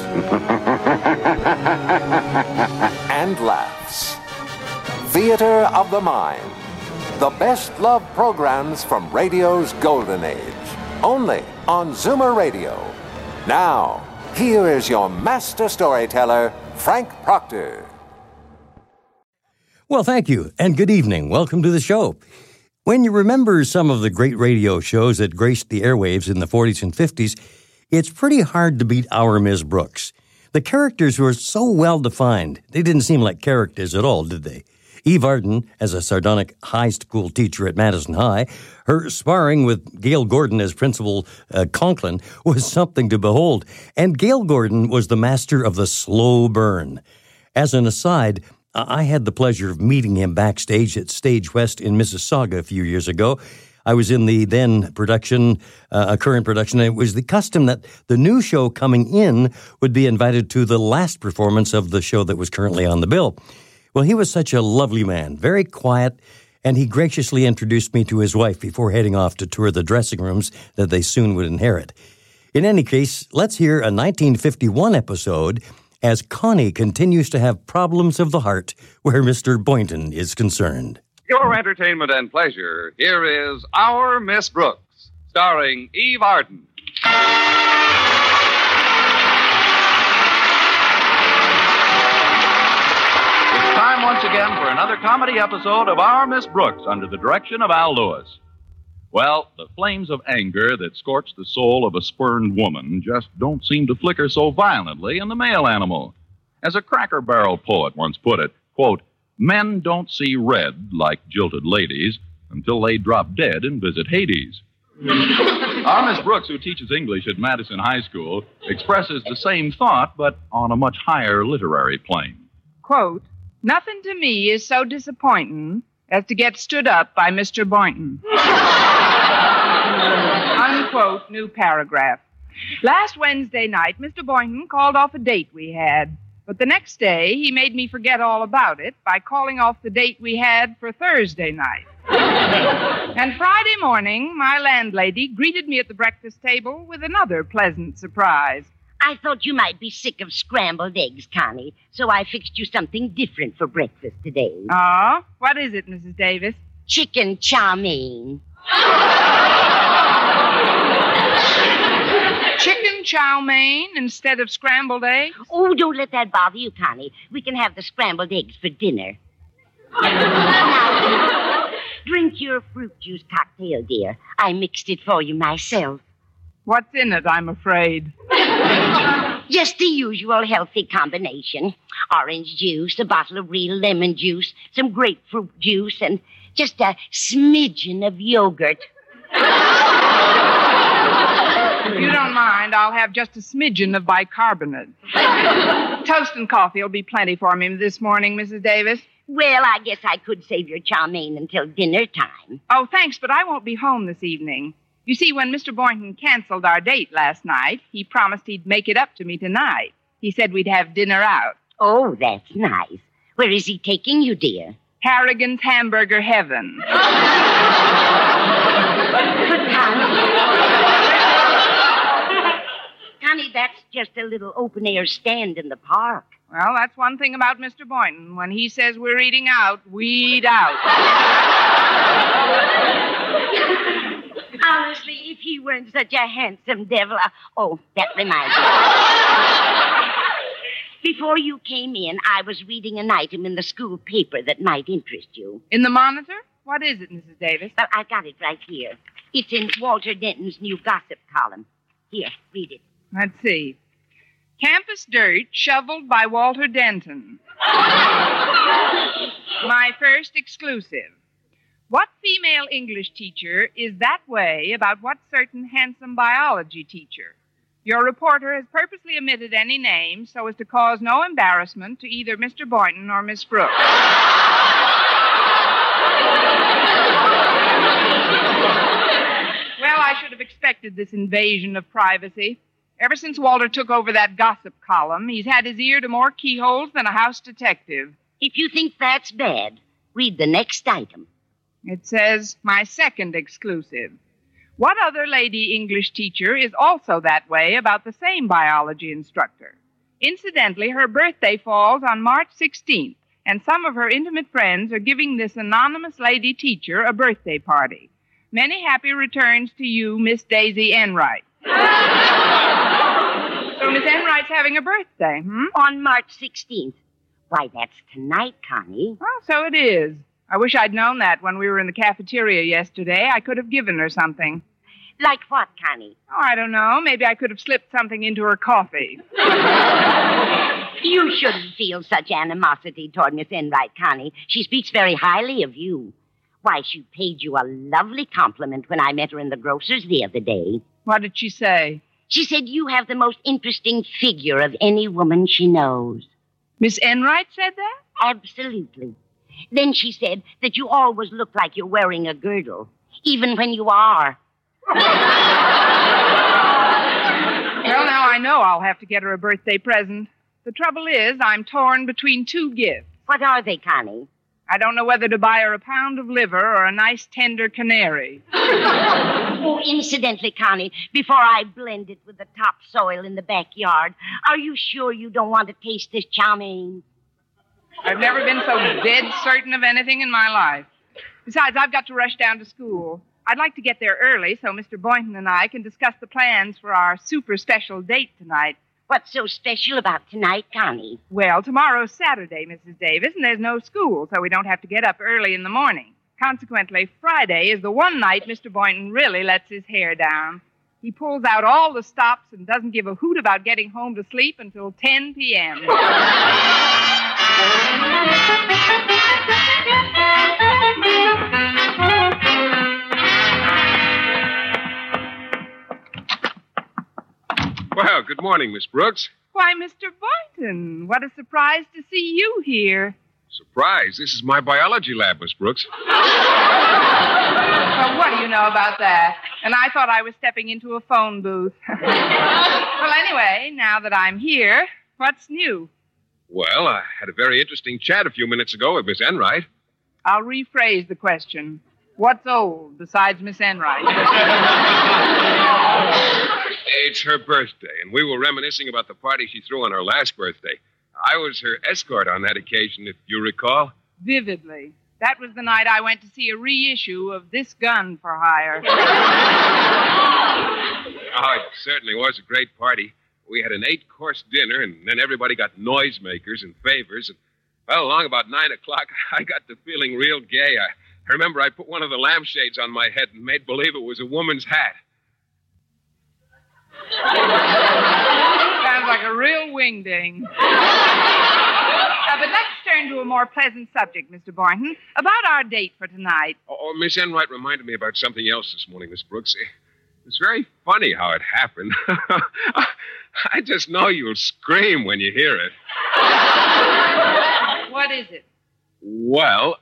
and laughs. Theater of the Mind. The best love programs from radio's golden age. Only on Zoomer Radio. Now, here is your master storyteller, Frank Proctor. Well, thank you, and good evening. Welcome to the show. When you remember some of the great radio shows that graced the airwaves in the 40s and 50s, it's pretty hard to beat Our Miss Brooks. The characters were so well defined, they didn't seem like characters at all, did they? Eve Arden, as a sardonic high school teacher at Madison High, her sparring with Gale Gordon as Principal uh, Conklin was something to behold. And Gale Gordon was the master of the slow burn. As an aside, I had the pleasure of meeting him backstage at Stage West in Mississauga a few years ago. I was in the then production, uh, a current production. And it was the custom that the new show coming in would be invited to the last performance of the show that was currently on the bill. Well, he was such a lovely man, very quiet, and he graciously introduced me to his wife before heading off to tour the dressing rooms that they soon would inherit. In any case, let's hear a 1951 episode as Connie continues to have problems of the heart where Mr. Boynton is concerned. Your entertainment and pleasure, here is Our Miss Brooks, starring Eve Arden. It's time once again for another comedy episode of Our Miss Brooks under the direction of Al Lewis. Well, the flames of anger that scorch the soul of a spurned woman just don't seem to flicker so violently in the male animal. As a cracker barrel poet once put it, quote, men don't see red like jilted ladies until they drop dead and visit Hades. Our Miss Brooks, who teaches English at Madison High School, expresses the same thought, but on a much higher literary plane. Quote, Nothing to me is so disappointing as to get stood up by Mr. Boynton. Unquote, new paragraph. Last Wednesday night, Mr. Boynton called off a date we had. But the next day, he made me forget all about it by calling off the date we had for Thursday night. and Friday morning, my landlady greeted me at the breakfast table with another pleasant surprise. I thought you might be sick of scrambled eggs, Connie, so I fixed you something different for breakfast today. Ah, what is it, Mrs. Davis? Chicken chow mein. Chicken chow mein instead of scrambled eggs? Oh, don't let that bother you, Connie. We can have the scrambled eggs for dinner. now, drink your fruit juice cocktail, dear. I mixed it for you myself. What's in it, I'm afraid? Just the usual healthy combination orange juice, a bottle of real lemon juice, some grapefruit juice, and just a smidgen of yogurt. If you don't mind, I'll have just a smidgen of bicarbonate. Toast and coffee will be plenty for me this morning, Mrs. Davis. Well, I guess I could save your chow mein until dinner time. Oh, thanks, but I won't be home this evening. You see, when Mr. Boynton canceled our date last night, he promised he'd make it up to me tonight. He said we'd have dinner out. Oh, that's nice. Where is he taking you, dear? Harrigan's Hamburger Heaven. Connie, that's just a little open air stand in the park. Well, that's one thing about Mr. Boynton. When he says we're eating out, we eat out. Honestly, if he weren't such a handsome devil. I... Oh, that reminds me. Before you came in, I was reading an item in the school paper that might interest you. In the monitor? What is it, Mrs. Davis? Well, I got it right here. It's in Walter Denton's new gossip column. Here, read it. Let's see. Campus dirt shoveled by Walter Denton. My first exclusive. What female English teacher is that way about what certain handsome biology teacher? Your reporter has purposely omitted any names so as to cause no embarrassment to either Mr. Boynton or Miss Brooks. well, I should have expected this invasion of privacy. Ever since Walter took over that gossip column, he's had his ear to more keyholes than a house detective. If you think that's bad, read the next item. It says, My second exclusive. What other lady English teacher is also that way about the same biology instructor? Incidentally, her birthday falls on March 16th, and some of her intimate friends are giving this anonymous lady teacher a birthday party. Many happy returns to you, Miss Daisy Enright. so Miss Enright's having a birthday, hmm? On March 16th. Why, that's tonight, Connie. Well, so it is. I wish I'd known that when we were in the cafeteria yesterday. I could have given her something. Like what, Connie? Oh, I don't know. Maybe I could have slipped something into her coffee. You shouldn't feel such animosity toward Miss Enright, Connie. She speaks very highly of you. Why, she paid you a lovely compliment when I met her in the grocer's the other day. What did she say? She said you have the most interesting figure of any woman she knows. Miss Enright said that? Absolutely. Then she said that you always look like you're wearing a girdle, even when you are. Well, now I know I'll have to get her a birthday present. The trouble is, I'm torn between two gifts. What are they, Connie? I don't know whether to buy her a pound of liver or a nice tender canary. Oh, incidentally, Connie, before I blend it with the topsoil in the backyard, are you sure you don't want to taste this chow mein? I've never been so dead certain of anything in my life. Besides, I've got to rush down to school. I'd like to get there early so Mr. Boynton and I can discuss the plans for our super special date tonight. What's so special about tonight, Connie? Well, tomorrow's Saturday, Mrs. Davis, and there's no school, so we don't have to get up early in the morning. Consequently, Friday is the one night Mr. Boynton really lets his hair down. He pulls out all the stops and doesn't give a hoot about getting home to sleep until 10 p.m. morning, Miss Brooks. Why, Mr. Boynton, what a surprise to see you here. Surprise. This is my biology lab, Miss Brooks. Well, what do you know about that? And I thought I was stepping into a phone booth. well, anyway, now that I'm here, what's new? Well, I had a very interesting chat a few minutes ago with Miss Enright. I'll rephrase the question. What's old besides Miss Enright? It's her birthday, and we were reminiscing about the party she threw on her last birthday. I was her escort on that occasion, if you recall. Vividly. That was the night I went to see a reissue of This Gun for Hire. Oh, it certainly was a great party. We had an eight course dinner, and then everybody got noisemakers and favors. And, well, along about nine o'clock, I got to feeling real gay. I, I remember I put one of the lampshades on my head and made believe it was a woman's hat. Sounds like a real wingding. Uh, but let's turn to a more pleasant subject, Mr. Boynton. About our date for tonight. Oh, oh, Miss Enright reminded me about something else this morning, Miss Brooks. It's very funny how it happened. I just know you'll scream when you hear it. What is it? Well,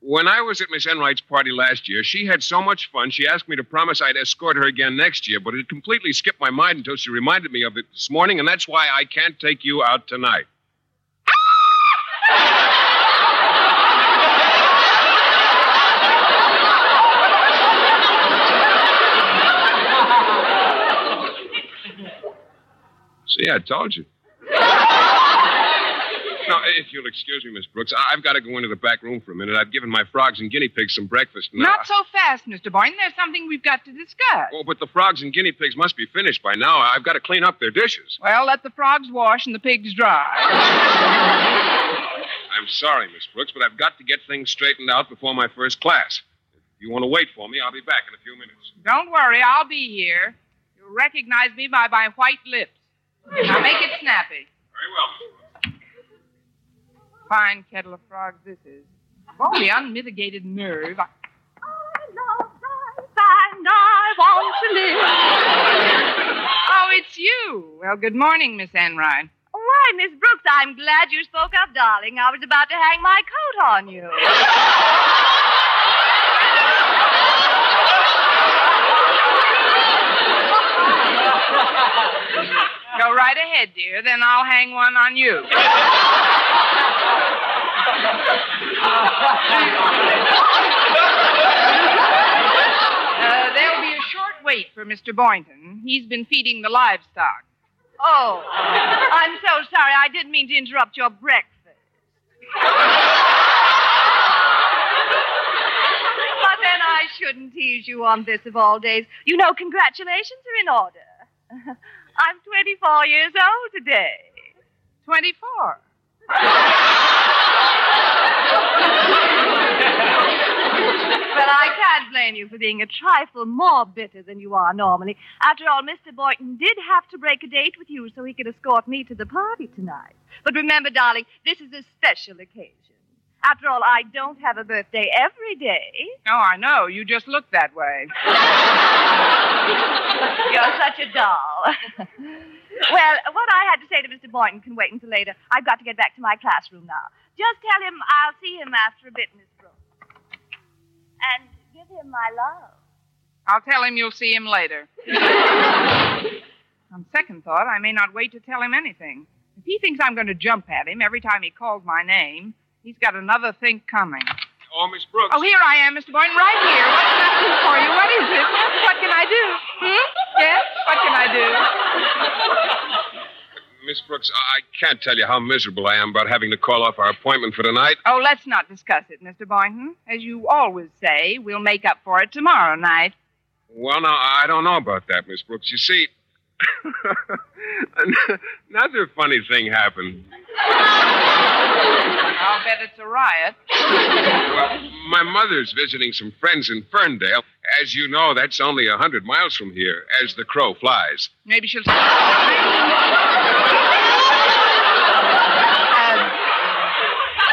when I was at Miss Enright's party last year, she had so much fun, she asked me to promise I'd escort her again next year, but it completely skipped my mind until she reminded me of it this morning, and that's why I can't take you out tonight. See, I told you. Now, if you'll excuse me, Miss Brooks, I- I've got to go into the back room for a minute. I've given my frogs and guinea pigs some breakfast. and I- Not so fast, Mr. Boynton. There's something we've got to discuss. Oh, but the frogs and guinea pigs must be finished by now. I've got to clean up their dishes. Well, let the frogs wash and the pigs dry. I'm sorry, Miss Brooks, but I've got to get things straightened out before my first class. If you want to wait for me, I'll be back in a few minutes. Don't worry, I'll be here. You'll recognize me by my white lips. Now make it snappy. Very well. Fine kettle of frogs this is. Of all the unmitigated nerve. I... I love life and I want to live. Oh, it's you. Well, good morning, Miss Enright. Why, Miss Brooks, I'm glad you spoke up, darling. I was about to hang my coat on you. Go right ahead, dear. Then I'll hang one on you. Uh, there'll be a short wait for Mr. Boynton. He's been feeding the livestock. Oh, I'm so sorry. I didn't mean to interrupt your breakfast. but then I shouldn't tease you on this of all days. You know, congratulations are in order. I'm 24 years old today. 24. Well, I can't blame you for being a trifle more bitter than you are normally. After all, Mr. Boynton did have to break a date with you so he could escort me to the party tonight. But remember, darling, this is a special occasion. After all, I don't have a birthday every day. Oh, I know. You just look that way. You're such a doll. well, what I had to say to Mr. Boynton can wait until later. I've got to get back to my classroom now. Just tell him I'll see him after a bit, Miss Brooks. And give him my love. I'll tell him you'll see him later. On second thought, I may not wait to tell him anything. If he thinks I'm going to jump at him every time he calls my name, he's got another think coming. Oh, Miss Brooks. Oh, here I am, Mr. Boynton, right here. What can I do for you? What is it? What can I do? Hmm? Yes? What can I do? Miss Brooks, I can't tell you how miserable I am about having to call off our appointment for tonight. Oh, let's not discuss it, Mr. Boynton. As you always say, we'll make up for it tomorrow night. Well, now, I don't know about that, Miss Brooks. You see, another funny thing happened. I'll bet it's a riot. Well, my mother's visiting some friends in Ferndale. As you know, that's only a hundred miles from here, as the crow flies. Maybe she'll. Uh,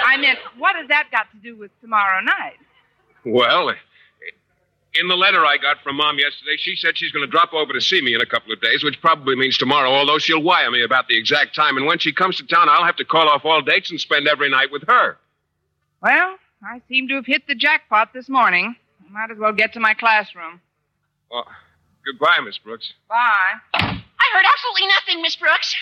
I meant, what has that got to do with tomorrow night? Well, in the letter I got from Mom yesterday, she said she's going to drop over to see me in a couple of days, which probably means tomorrow, although she'll wire me about the exact time. And when she comes to town, I'll have to call off all dates and spend every night with her. Well, I seem to have hit the jackpot this morning. I might as well get to my classroom. Well, goodbye, Miss Brooks. Bye. I heard absolutely nothing, Miss Brooks.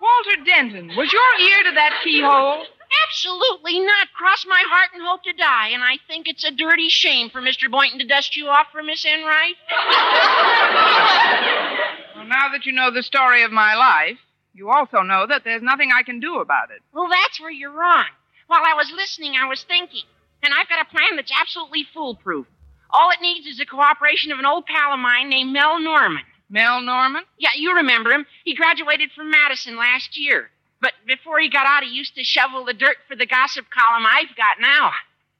Walter Denton, was your ear to that keyhole? Absolutely not. Cross my heart and hope to die. And I think it's a dirty shame for Mr. Boynton to dust you off for Miss Enright. Well, now that you know the story of my life, you also know that there's nothing I can do about it. Well, that's where you're wrong. While I was listening, I was thinking. And I've got a plan that's absolutely foolproof. All it needs is the cooperation of an old pal of mine named Mel Norman. Mel Norman? Yeah, you remember him. He graduated from Madison last year. But before he got out, he used to shovel the dirt for the gossip column I've got now.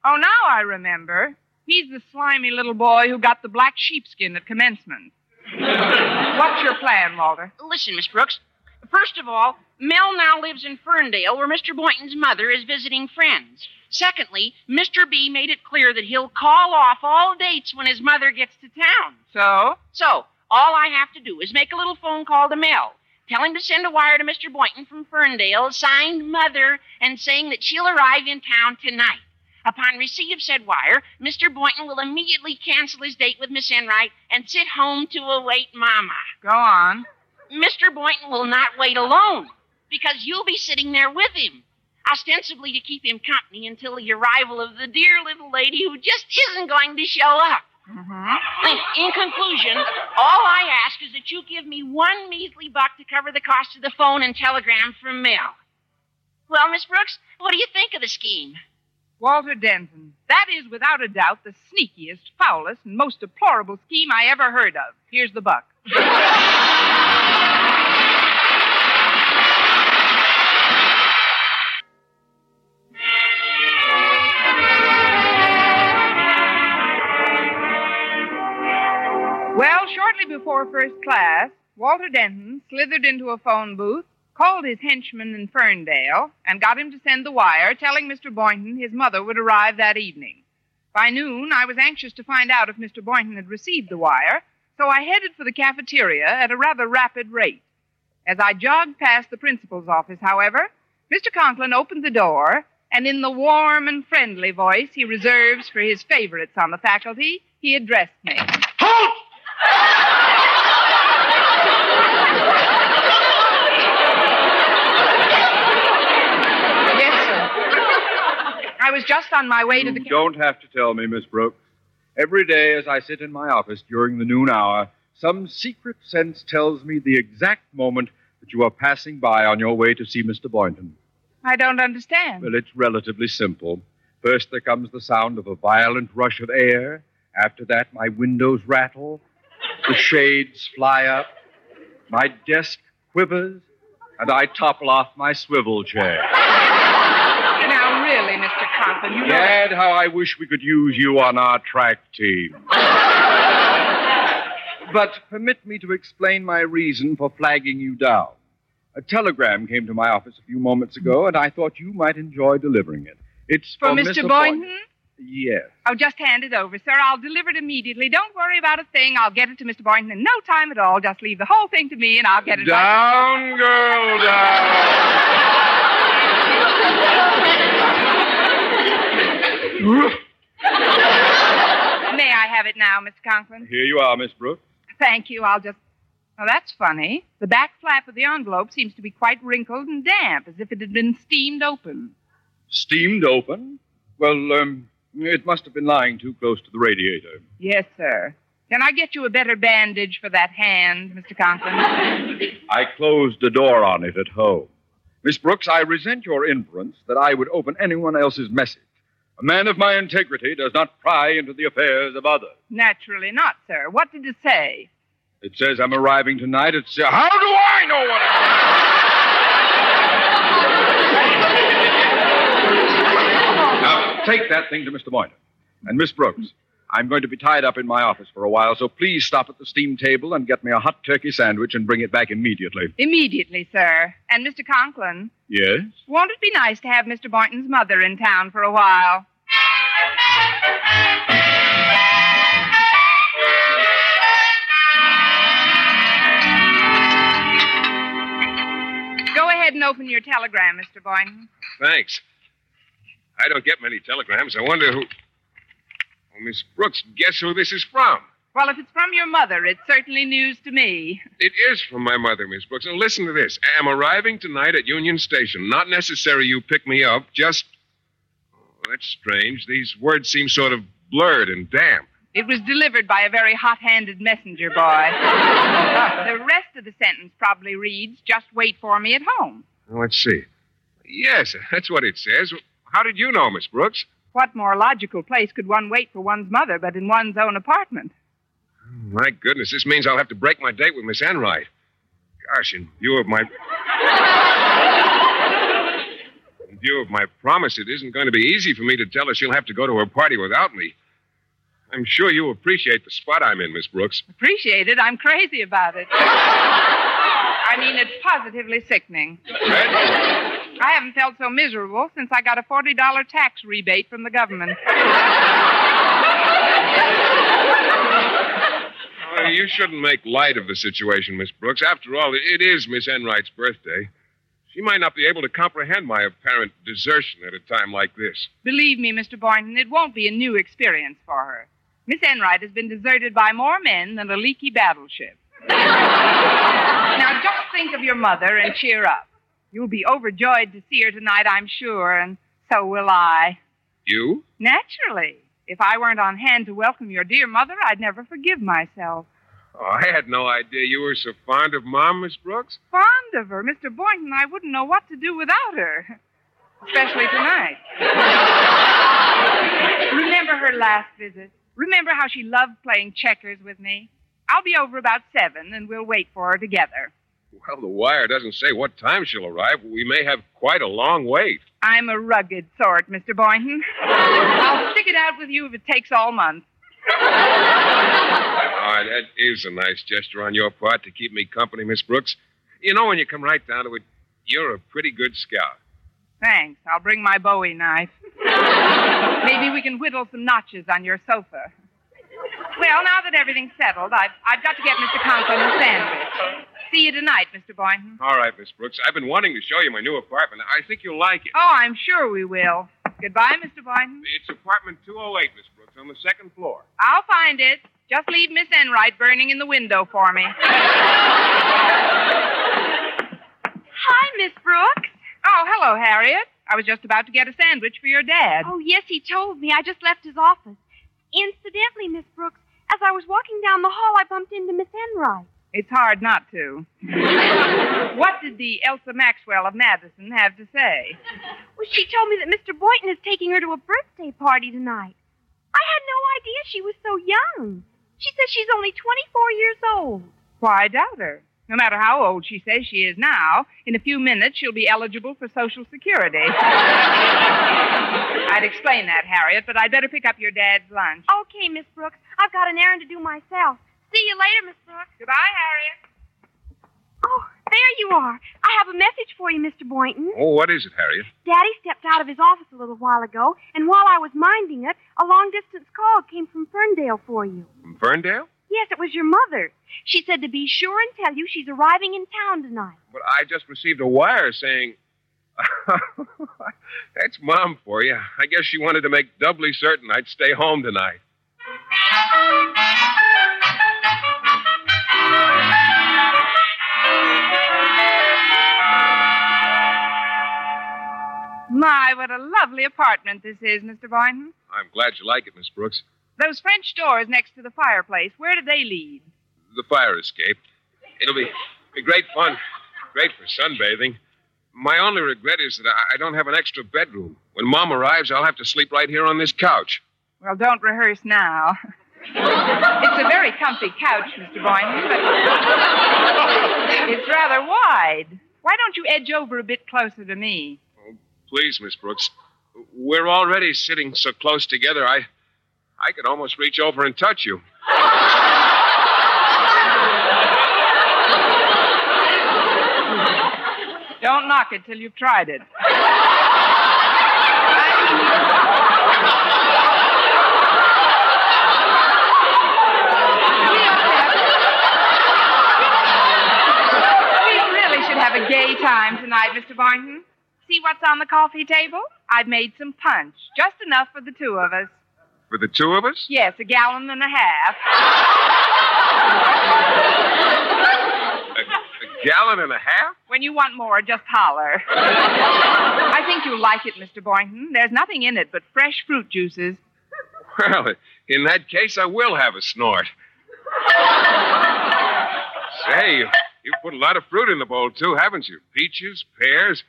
Oh, now I remember. He's the slimy little boy who got the black sheepskin at commencement. What's your plan, Walter? Listen, Miss Brooks. First of all, Mel now lives in Ferndale, where Mr. Boynton's mother is visiting friends. Secondly, Mr. B made it clear that he'll call off all dates when his mother gets to town. So? So, all I have to do is make a little phone call to Mel. Tell him to send a wire to Mr. Boynton from Ferndale, signed Mother, and saying that she'll arrive in town tonight. Upon receipt of said wire, Mr. Boynton will immediately cancel his date with Miss Enright and sit home to await Mama. Go on. Mr. Boynton will not wait alone because you'll be sitting there with him, ostensibly to keep him company until the arrival of the dear little lady who just isn't going to show up. Mm-hmm. In, in conclusion, all I ask is that you give me one measly buck to cover the cost of the phone and telegram from Mel. Well, Miss Brooks, what do you think of the scheme? Walter Denton. That is, without a doubt, the sneakiest, foulest, and most deplorable scheme I ever heard of. Here's the buck. before first class, Walter Denton slithered into a phone booth, called his henchman in Ferndale, and got him to send the wire telling Mr. Boynton his mother would arrive that evening. By noon, I was anxious to find out if Mr. Boynton had received the wire, so I headed for the cafeteria at a rather rapid rate. As I jogged past the principal's office, however, Mr. Conklin opened the door, and in the warm and friendly voice he reserves for his favorites on the faculty, he addressed me. Halt! Yes, sir. I was just on my way to the. Don't have to tell me, Miss Brooks. Every day as I sit in my office during the noon hour, some secret sense tells me the exact moment that you are passing by on your way to see Mr. Boynton. I don't understand. Well, it's relatively simple. First, there comes the sound of a violent rush of air. After that, my windows rattle, the shades fly up, my desk quivers, and I topple off my swivel chair. Really, you know. Dad, how I wish we could use you on our track team. but permit me to explain my reason for flagging you down. A telegram came to my office a few moments ago, and I thought you might enjoy delivering it. It's For for, Mr. Boynton? Yes. Oh, just hand it over, sir. I'll deliver it immediately. Don't worry about a thing. I'll get it to Mr. Boynton in no time at all. Just leave the whole thing to me, and I'll get it right. Down, girl, May I have it now, Mr. Conklin? Here you are, Miss Brooks. Thank you. I'll just. Oh, that's funny. The back flap of the envelope seems to be quite wrinkled and damp, as if it had been steamed open. Steamed open? Well, um, it must have been lying too close to the radiator. Yes, sir. Can I get you a better bandage for that hand, Mr. Conklin? I closed the door on it at home. Miss Brooks, I resent your inference that I would open anyone else's message. A man of my integrity does not pry into the affairs of others. Naturally not, sir. What did it say? It says I'm arriving tonight It's se- How do I know what it Now, take that thing to Mr. Boynton. And Miss Brooks, I'm going to be tied up in my office for a while, so please stop at the steam table and get me a hot turkey sandwich and bring it back immediately. Immediately, sir. And Mr. Conklin, Yes? won't it be nice to have Mr. Boynton's mother in town for a while? Go ahead and open your telegram, Mr. Boynton. Thanks. I don't get many telegrams. I wonder who. Oh, Miss Brooks, guess who this is from? Well, if it's from your mother, it's certainly news to me. It is from my mother, Miss Brooks. And listen to this. I'm arriving tonight at Union Station. Not necessary you pick me up, just. Oh, that's strange. These words seem sort of blurred and damp. It was delivered by a very hot handed messenger boy. the rest of the sentence probably reads Just wait for me at home. Let's see. Yes, that's what it says. How did you know, Miss Brooks? What more logical place could one wait for one's mother but in one's own apartment? Oh, my goodness, this means I'll have to break my date with Miss Enright. Gosh, in view of my. In view of my promise, it isn't going to be easy for me to tell her she'll have to go to her party without me. I'm sure you appreciate the spot I'm in, Miss Brooks. Appreciate it. I'm crazy about it. I mean, it's positively sickening. Red? I haven't felt so miserable since I got a $40 tax rebate from the government. Oh, you shouldn't make light of the situation, Miss Brooks. After all, it is Miss Enright's birthday. She might not be able to comprehend my apparent desertion at a time like this. Believe me, Mr. Boynton, it won't be a new experience for her. Miss Enright has been deserted by more men than a leaky battleship. now, just think of your mother and cheer up. You'll be overjoyed to see her tonight, I'm sure, and so will I. You? Naturally. If I weren't on hand to welcome your dear mother, I'd never forgive myself. Oh, I had no idea you were so fond of Mom, Miss Brooks. Fond of her, Mr. Boynton, I wouldn't know what to do without her. Especially tonight. Remember her last visit? Remember how she loved playing checkers with me? I'll be over about seven, and we'll wait for her together. Well, the wire doesn't say what time she'll arrive. We may have quite a long wait. I'm a rugged sort, Mr. Boynton. I'll stick it out with you if it takes all month. Oh, that is a nice gesture on your part to keep me company, Miss Brooks. You know, when you come right down to it, you're a pretty good scout. Thanks. I'll bring my Bowie knife. Maybe we can whittle some notches on your sofa. Well, now that everything's settled, I've, I've got to get Mr. Conklin a sandwich. See you tonight, Mr. Boynton. All right, Miss Brooks. I've been wanting to show you my new apartment. I think you'll like it. Oh, I'm sure we will. Goodbye, Mr. Boynton. It's apartment 208, Miss Brooks, on the second floor. I'll find it. Just leave Miss Enright burning in the window for me. Hi, Miss Brooks. Oh, hello, Harriet. I was just about to get a sandwich for your dad. Oh, yes, he told me. I just left his office. Incidentally, Miss Brooks, as I was walking down the hall, I bumped into Miss Enright. It's hard not to. what did the Elsa Maxwell of Madison have to say? Well, she told me that Mr. Boynton is taking her to a birthday party tonight. I had no idea she was so young. She says she's only 24 years old. Why, I doubt her. No matter how old she says she is now, in a few minutes she'll be eligible for Social Security. I'd explain that, Harriet, but I'd better pick up your dad's lunch. Okay, Miss Brooks. I've got an errand to do myself. See you later, Miss Brooks. Goodbye, Harriet. Oh, there you are. I have a message for you, Mr. Boynton. Oh, what is it, Harriet? Daddy stepped out of his office a little while ago, and while I was minding it, a long distance call came from Ferndale for you. From Ferndale? Yes, it was your mother. She said to be sure and tell you she's arriving in town tonight. But I just received a wire saying. That's Mom for you. I guess she wanted to make doubly certain I'd stay home tonight. My, what a lovely apartment this is, Mr. Boynton. I'm glad you like it, Miss Brooks. Those French doors next to the fireplace, where do they lead? The fire escape. It'll be, be great fun. Great for sunbathing. My only regret is that I I don't have an extra bedroom. When Mom arrives, I'll have to sleep right here on this couch. Well, don't rehearse now. it's a very comfy couch, Mr. Boynton, but it's rather wide. Why don't you edge over a bit closer to me? Please, Miss Brooks. We're already sitting so close together, I I could almost reach over and touch you. Don't knock it till you've tried it. We really should have a gay time tonight, Mr. Boynton. See what's on the coffee table? I've made some punch, just enough for the two of us. For the two of us? Yes, a gallon and a half. A gallon and a half? When you want more, just holler. I think you'll like it, Mr. Boynton. There's nothing in it but fresh fruit juices. Well, in that case, I will have a snort. Say, you've put a lot of fruit in the bowl, too, haven't you? Peaches, pears.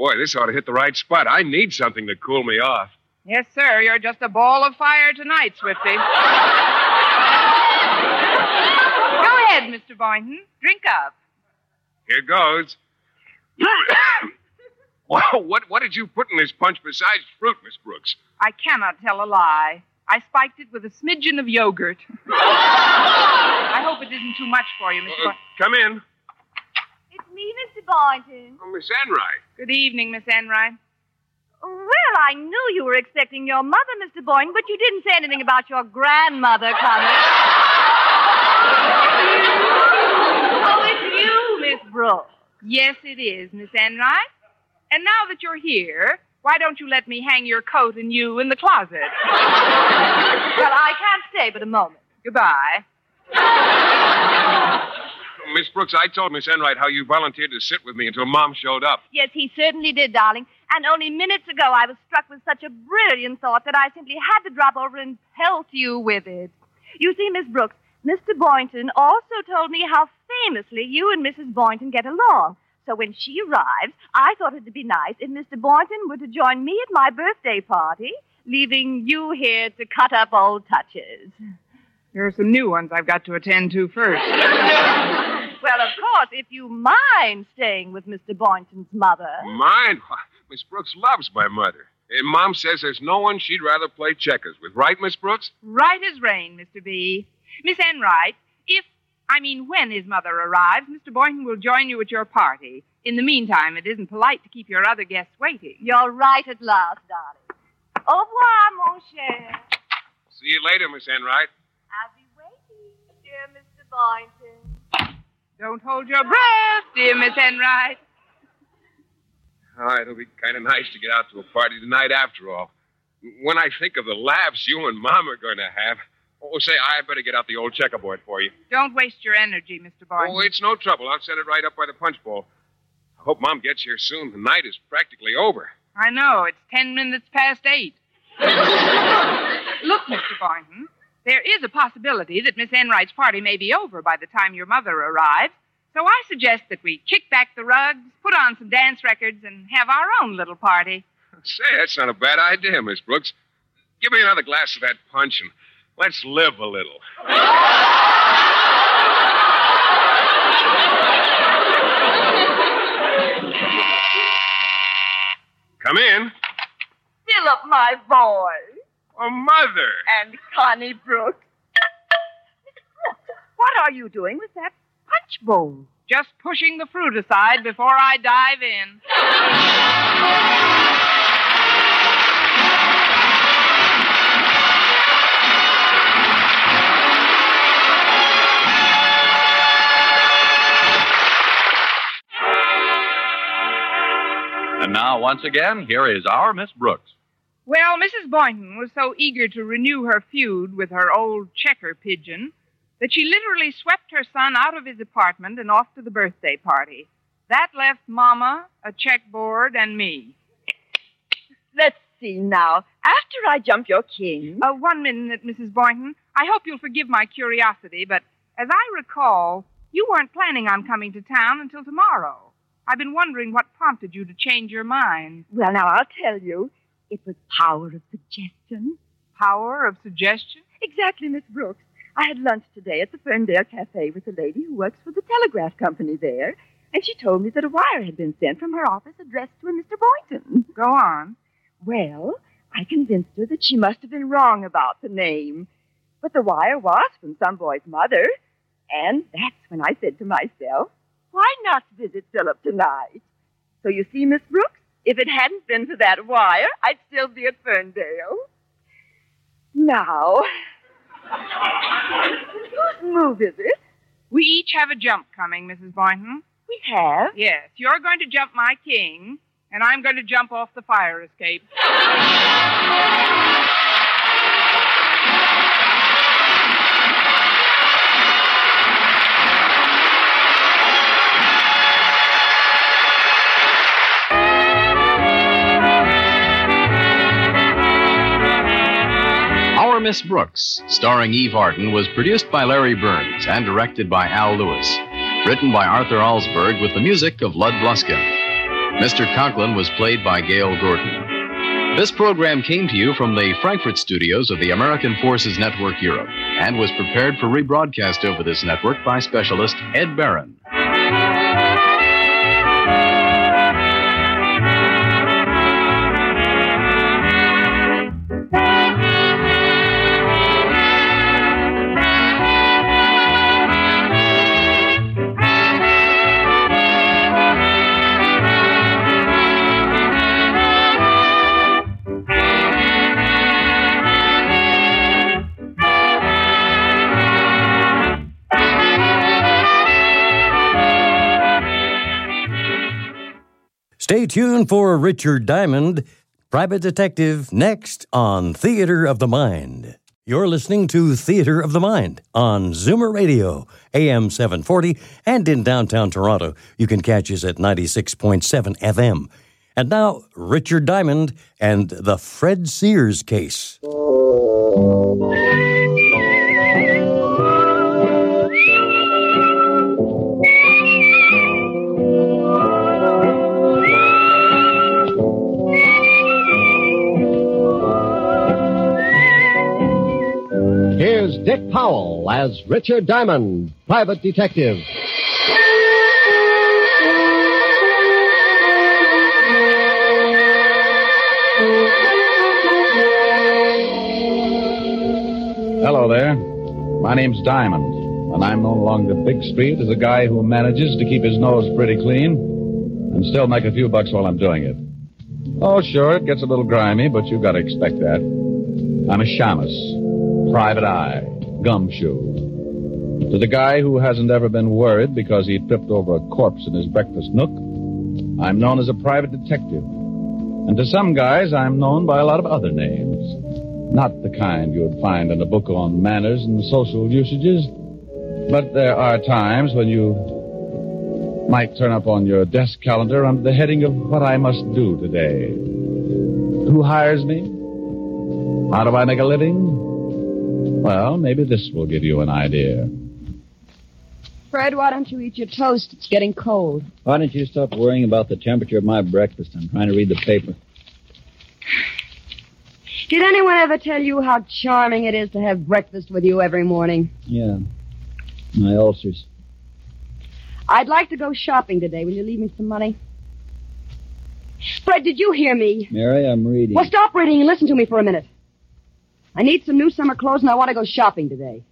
Boy, this ought to hit the right spot. I need something to cool me off. Yes, sir. You're just a ball of fire tonight, Swifty. Go ahead, Mr. Boynton. Drink up. Here goes. wow, what, what did you put in this punch besides fruit, Miss Brooks? I cannot tell a lie. I spiked it with a smidgen of yogurt. I hope it isn't too much for you, Mr. Uh, Boynton. come in. It's me, Mr. Boynton. Oh, Miss Enright. Good evening, Miss Enright. Well, I knew you were expecting your mother, Mr. Boynton, but you didn't say anything about your grandmother coming. oh, it's you, Miss Brooks. Yes, it is, Miss Enright. And now that you're here, why don't you let me hang your coat and you in the closet? Well, I can't stay but a moment. Goodbye. Miss Brooks, I told Miss Enright how you volunteered to sit with me until Mom showed up. Yes, he certainly did, darling. And only minutes ago, I was struck with such a brilliant thought that I simply had to drop over and pelt you with it. You see, Miss Brooks, Mr. Boynton also told me how famously you and Mrs. Boynton get along. So when she arrives, I thought it'd be nice if Mr. Boynton were to join me at my birthday party, leaving you here to cut up old touches. There are some new ones I've got to attend to first. Well, of course, if you mind staying with Mr. Boynton's mother. Mind? Miss Brooks loves my mother. And Mom says there's no one she'd rather play checkers with. Right, Miss Brooks? Right as rain, Mr. B. Miss Enright, if, I mean, when his mother arrives, Mr. Boynton will join you at your party. In the meantime, it isn't polite to keep your other guests waiting. You're right at last, darling. Au revoir, mon cher. See you later, Miss Enright. Boynton. Don't hold your breath, dear Miss Enright. Oh, it'll be kind of nice to get out to a party tonight after all. When I think of the laughs you and Mom are going to have. Oh, say, I better get out the old checkerboard for you. Don't waste your energy, Mr. Boynton. Oh, it's no trouble. I'll set it right up by the punch bowl. I hope Mom gets here soon. The night is practically over. I know. It's ten minutes past eight. Look, Mr. Boynton, there is a possibility that Miss Enright's party may be over by the time your mother arrives. So I suggest that we kick back the rugs, put on some dance records, and have our own little party. Say, that's not a bad idea, Miss Brooks. Give me another glass of that punch and let's live a little. Come in. Philip, my boy. Oh, Mother. And Connie Brooks. What are you doing with that punch bowl? Just pushing the fruit aside before I dive in. And now, once again, here is our Miss Brooks. Well, Mrs. Boynton was so eager to renew her feud with her old checker pigeon that she literally swept her son out of his apartment and off to the birthday party. That left Mama, a checkboard, and me. Let's see now. After I jump your king. Uh, one minute, Mrs. Boynton. I hope you'll forgive my curiosity, but as I recall, you weren't planning on coming to town until tomorrow. I've been wondering what prompted you to change your mind. Well, now I'll tell you. It was power of suggestion. Power of suggestion? Exactly, Miss Brooks. I had lunch today at the Ferndale Cafe with a lady who works for the telegraph company there, and she told me that a wire had been sent from her office addressed to a Mr. Boynton. Go on. Well, I convinced her that she must have been wrong about the name. But the wire was from some boy's mother, and that's when I said to myself, why not visit Philip tonight? So you see, Miss Brooks, if it hadn't been for that wire, I'd still be at Ferndale. Now, whose move is it? We each have a jump coming, Mrs. Boynton. We have? Yes. You're going to jump my king, and I'm going to jump off the fire escape. Miss Brooks, starring Eve Arden, was produced by Larry Berns and directed by Al Lewis. Written by Arthur Alsberg with the music of Lud Gluskin. Mr. Conklin was played by Gale Gordon. This program came to you from the Frankfurt studios of the American Forces Network Europe and was prepared for rebroadcast over this network by specialist Ed Barron. Stay tuned for Richard Diamond, Private Detective, next on Theater of the Mind. You're listening to Theater of the Mind on Zoomer Radio, AM 740, and in downtown Toronto. You can catch us at 96.7 FM. And now, Richard Diamond and the Fred Sears case. Here's Dick Powell as Richard Diamond, private detective. Hello there. My name's Diamond, and I'm known along the big street as a guy who manages to keep his nose pretty clean and still make a few bucks while I'm doing it. Oh, sure, it gets a little grimy, but you've got to expect that. I'm a shamus, private eye, gumshoe. To the guy who hasn't ever been worried because he tripped over a corpse in his breakfast nook, I'm known as a private detective. And to some guys, I'm known by a lot of other names. Not the kind you would find in a book on manners and social usages, but there are times when you might turn up on your desk calendar under the heading of what I must do today. Who hires me? How do I make a living? Well, maybe this will give you an idea. Fred, why don't you eat your toast? It's getting cold. Why don't you stop worrying about the temperature of my breakfast? I'm trying to read the paper. Did anyone ever tell you how charming it is to have breakfast with you every morning? Yeah. My ulcers. I'd like to go shopping today. Will you leave me some money? Fred, did you hear me? Mary, I'm reading. Well, stop reading and listen to me for a minute. I need some new summer clothes and I want to go shopping today.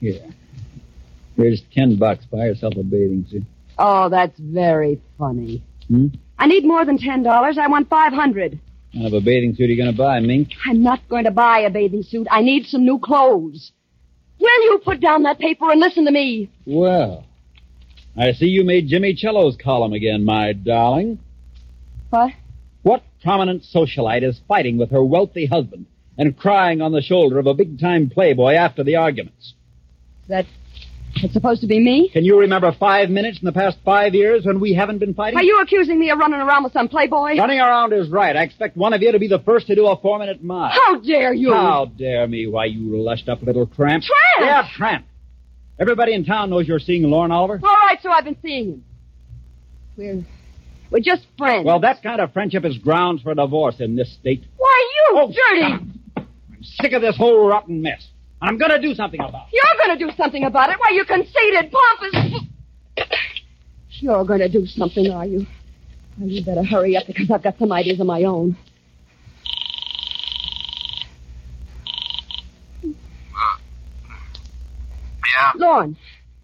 Yeah. Here's ten bucks. Buy yourself a bathing suit. Oh, that's very funny. Hmm? I need more than ten dollars. I want five hundred. What kind of a bathing suit are you going to buy, Mink? I'm not going to buy a bathing suit. I need some new clothes. Will you put down that paper and listen to me? Well, I see you made Jimmy Cello's column again, my darling. What? What prominent socialite is fighting with her wealthy husband and crying on the shoulder of a big-time playboy after the arguments? That it's supposed to be me? Can you remember five minutes in the past five years when we haven't been fighting? Are you accusing me of running around with some playboy? Running around is right. I expect one of you to be the first to do a four-minute mile. How dare you? How dare me? Why, you lushed up little tramp. Tramp? Yeah, tramp. Everybody in town knows you're seeing Lorne Oliver. All right, so I've been seeing him. We're we're just friends. Well, that kind of friendship is grounds for divorce in this state. Why, you Oh, dirty! I'm sick of this whole rotten mess. I'm going to do something about it. You're going to do something about it. Why, you conceited, pompous. You're going to do something, are you? Well, you better hurry up because I've got some ideas of my own. Uh, yeah? Lorne,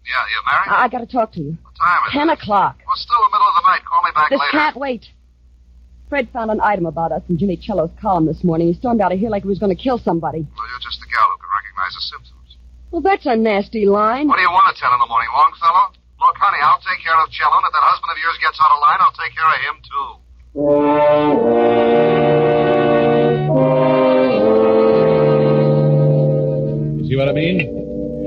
Yeah, you married? I, I got to talk to you. What time is Ten it? o'clock. Well, still the middle of the night. Call me back This later. can't wait. Fred found an item about us in Jimmy Cello's column this morning. He stormed out of here like he was going to kill somebody. Well, you're just the gal who can recognize the symptoms. Well, that's a nasty line. What do you want at 10 in the morning, Longfellow? Look, honey, I'll take care of Cello, and if that husband of yours gets out of line, I'll take care of him, too. You see what I mean?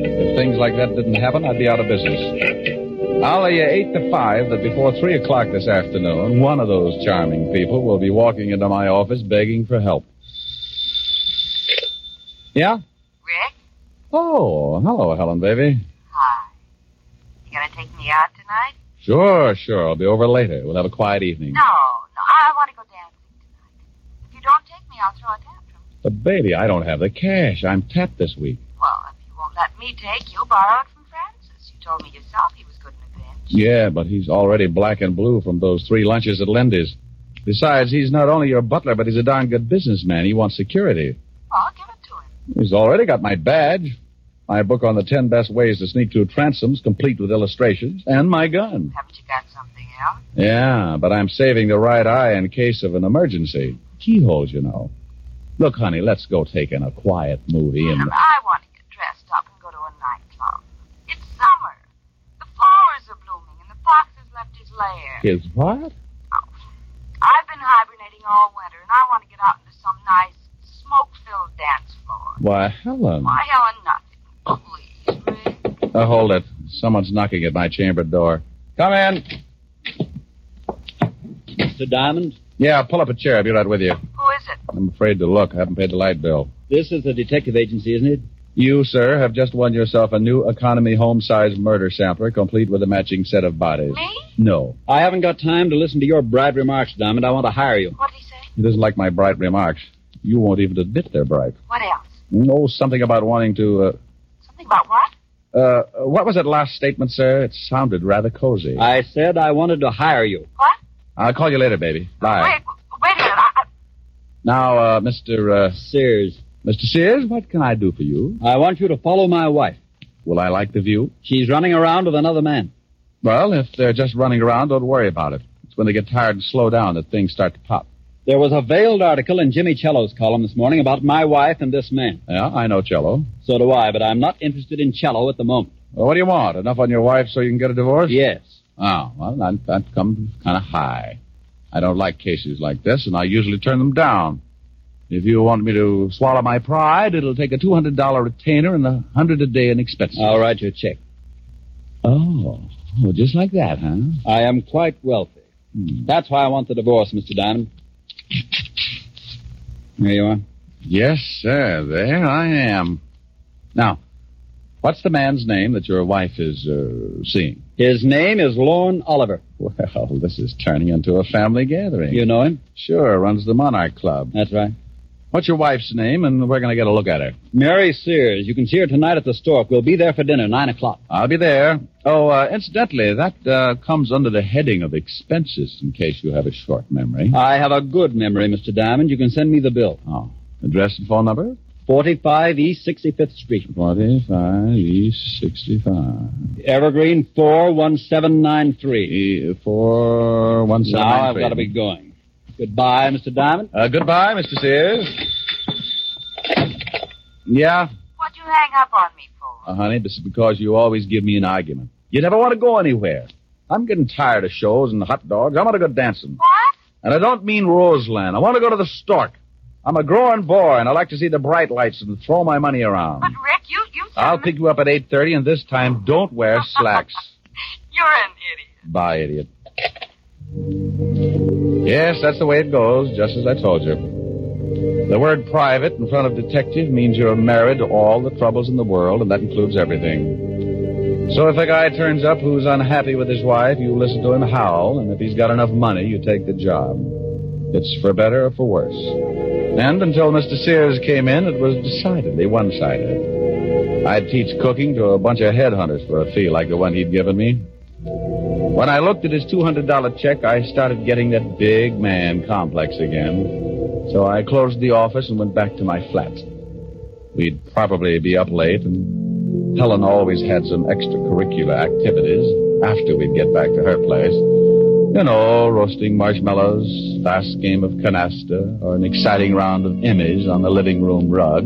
If things like that didn't happen, I'd be out of business. I'll lay you eight to five that before three o'clock this afternoon, one of those charming people will be walking into my office begging for help. Yeah? Rick? Oh, hello, Helen, baby. Hi. You gonna take me out tonight? Sure, sure. I'll be over later. We'll have a quiet evening. No, no. I want to go dancing tonight. If you don't take me, I'll throw a tantrum. But, baby, I don't have the cash. I'm tapped this week. Well, if you won't let me take, you'll borrow it from Francis. You told me yourself he was good in a pinch. Yeah, but he's already black and blue from those three lunches at Lindy's. Besides, he's not only your butler, but he's a darn good businessman. He wants security. I'll give it to him. He's already got my badge, my book on the ten best ways to sneak through transoms, complete with illustrations, and my gun. Haven't you got something else? Yeah, but I'm saving the right eye in case of an emergency. Keyholes, you know. Look, honey, let's go take in a quiet movie and. I want to get dressed up and go to a nightclub. It's summer. The flowers are blooming, and the fox has left his lair. His what? I've been hibernating all winter, and I want to get out into some nice, smoke-filled dance floor. Why, Helen. Why, Helen, nothing. please. Uh, hold it. Someone's knocking at my chamber door. Come in. Mr. Diamond? Yeah, pull up a chair. I'll be right with you. Who is it? I'm afraid to look. I haven't paid the light bill. This is the detective agency, isn't it? You, sir, have just won yourself a new economy home-size murder sampler, complete with a matching set of bodies. Me? No. I haven't got time to listen to your bright remarks, Diamond. I want to hire you. What did he say? It isn't like my bright remarks. You won't even admit they're bright. What else? Oh, something about wanting to, uh, Something about what? uh, what was that last statement, sir? It sounded rather cozy. I said I wanted to hire you. What? I'll call you later, baby. Bye. Wait, wait a minute. I, I- Now, uh, Mr. Uh, Sears. Mr. Sears, what can I do for you? I want you to follow my wife. Will I like the view? She's running around with another man. Well, if they're just running around, don't worry about it. It's when they get tired and slow down that things start to pop. There was a veiled article in Jimmy Cello's column this morning about my wife and this man. Yeah, I know Cello. So do I, but I'm not interested in Cello at the moment. Well, what do you want? Enough on your wife so you can get a divorce? Yes. Oh, well, that, that comes kind of high. I don't like cases like this, and I usually turn them down. If you want me to swallow my pride, it'll take a $200 retainer and a 100 a day in expenses. I'll write you a check. Oh, oh just like that, huh? I am quite wealthy. Hmm. That's why I want the divorce, Mr. Diamond. There you are. Yes, sir. There I am. Now, what's the man's name that your wife is uh, seeing? His name is Lorne Oliver. Well, this is turning into a family gathering. You know him? Sure, runs the Monarch Club. That's right. What's your wife's name, and we're going to get a look at her? Mary Sears. You can see her tonight at the Stork. We'll be there for dinner, 9 o'clock. I'll be there. Oh, uh, incidentally, that uh, comes under the heading of expenses, in case you have a short memory. I have a good memory, Mr. Diamond. You can send me the bill. Oh. Address and phone number? 45 East 65th Street. 45 East 65. Evergreen 41793. E- 41793. Now I've got to be going. Goodbye, Mr. Diamond. Uh, goodbye, Mr. Sears. Yeah? What'd you hang up on me for? Uh, honey, this is because you always give me an argument. You never want to go anywhere. I'm getting tired of shows and hot dogs. I want to go dancing. What? And I don't mean Roseland. I want to go to the Stork. I'm a growing boy, and I like to see the bright lights and throw my money around. But Rick, you you I'll pick you up at 8.30, and this time don't wear slacks. you're an idiot. Bye, idiot. Yes, that's the way it goes, just as I told you. The word private in front of detective means you're married to all the troubles in the world, and that includes everything. So if a guy turns up who's unhappy with his wife, you listen to him howl, and if he's got enough money, you take the job. It's for better or for worse. And until Mr. Sears came in, it was decidedly one-sided. I'd teach cooking to a bunch of headhunters for a fee like the one he'd given me. When I looked at his $200 check, I started getting that big man complex again. So I closed the office and went back to my flat. We'd probably be up late, and Helen always had some extracurricular activities after we'd get back to her place. You know, roasting marshmallows, fast game of canasta, or an exciting round of Emmys on the living room rug.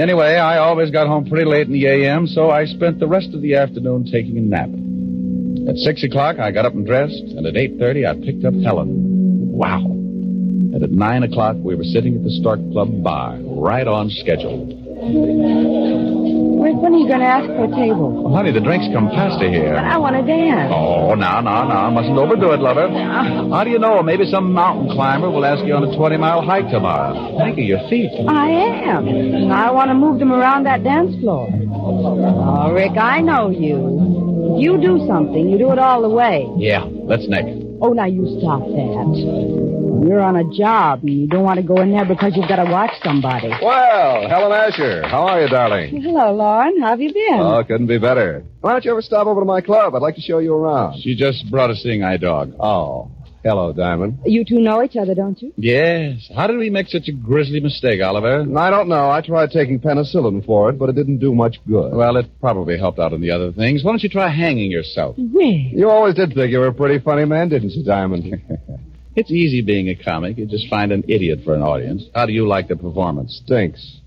Anyway, I always got home pretty late in the a.m., so I spent the rest of the afternoon taking a nap. At six o'clock, I got up and dressed, and at eight thirty, I picked up Helen. Wow! And at nine o'clock, we were sitting at the Stork Club bar, right on schedule. Rick, when are you going to ask for a table? Well, honey, the drinks come faster here. But I want to dance. Oh, now, now, now. Mustn't overdo it, lover. How do you know? Maybe some mountain climber will ask you on a 20 mile hike tomorrow. Think of your feet. I am. And I want to move them around that dance floor. Oh, Rick, I know you. If you do something, you do it all the way. Yeah, let's Nick. Oh, now you stop that. You're on a job, and you don't want to go in there because you've got to watch somebody. Well, Helen Asher, how are you, darling? Hello, Lauren. How have you been? Oh, couldn't be better. Why don't you ever stop over to my club? I'd like to show you around. She just brought a seeing eye dog. Oh, hello, Diamond. You two know each other, don't you? Yes. How did we make such a grisly mistake, Oliver? I don't know. I tried taking penicillin for it, but it didn't do much good. Well, it probably helped out in the other things. Why don't you try hanging yourself? Rick. You always did think you were a pretty funny man, didn't you, Diamond? It's easy being a comic. You just find an idiot for an audience. How do you like the performance? Stinks.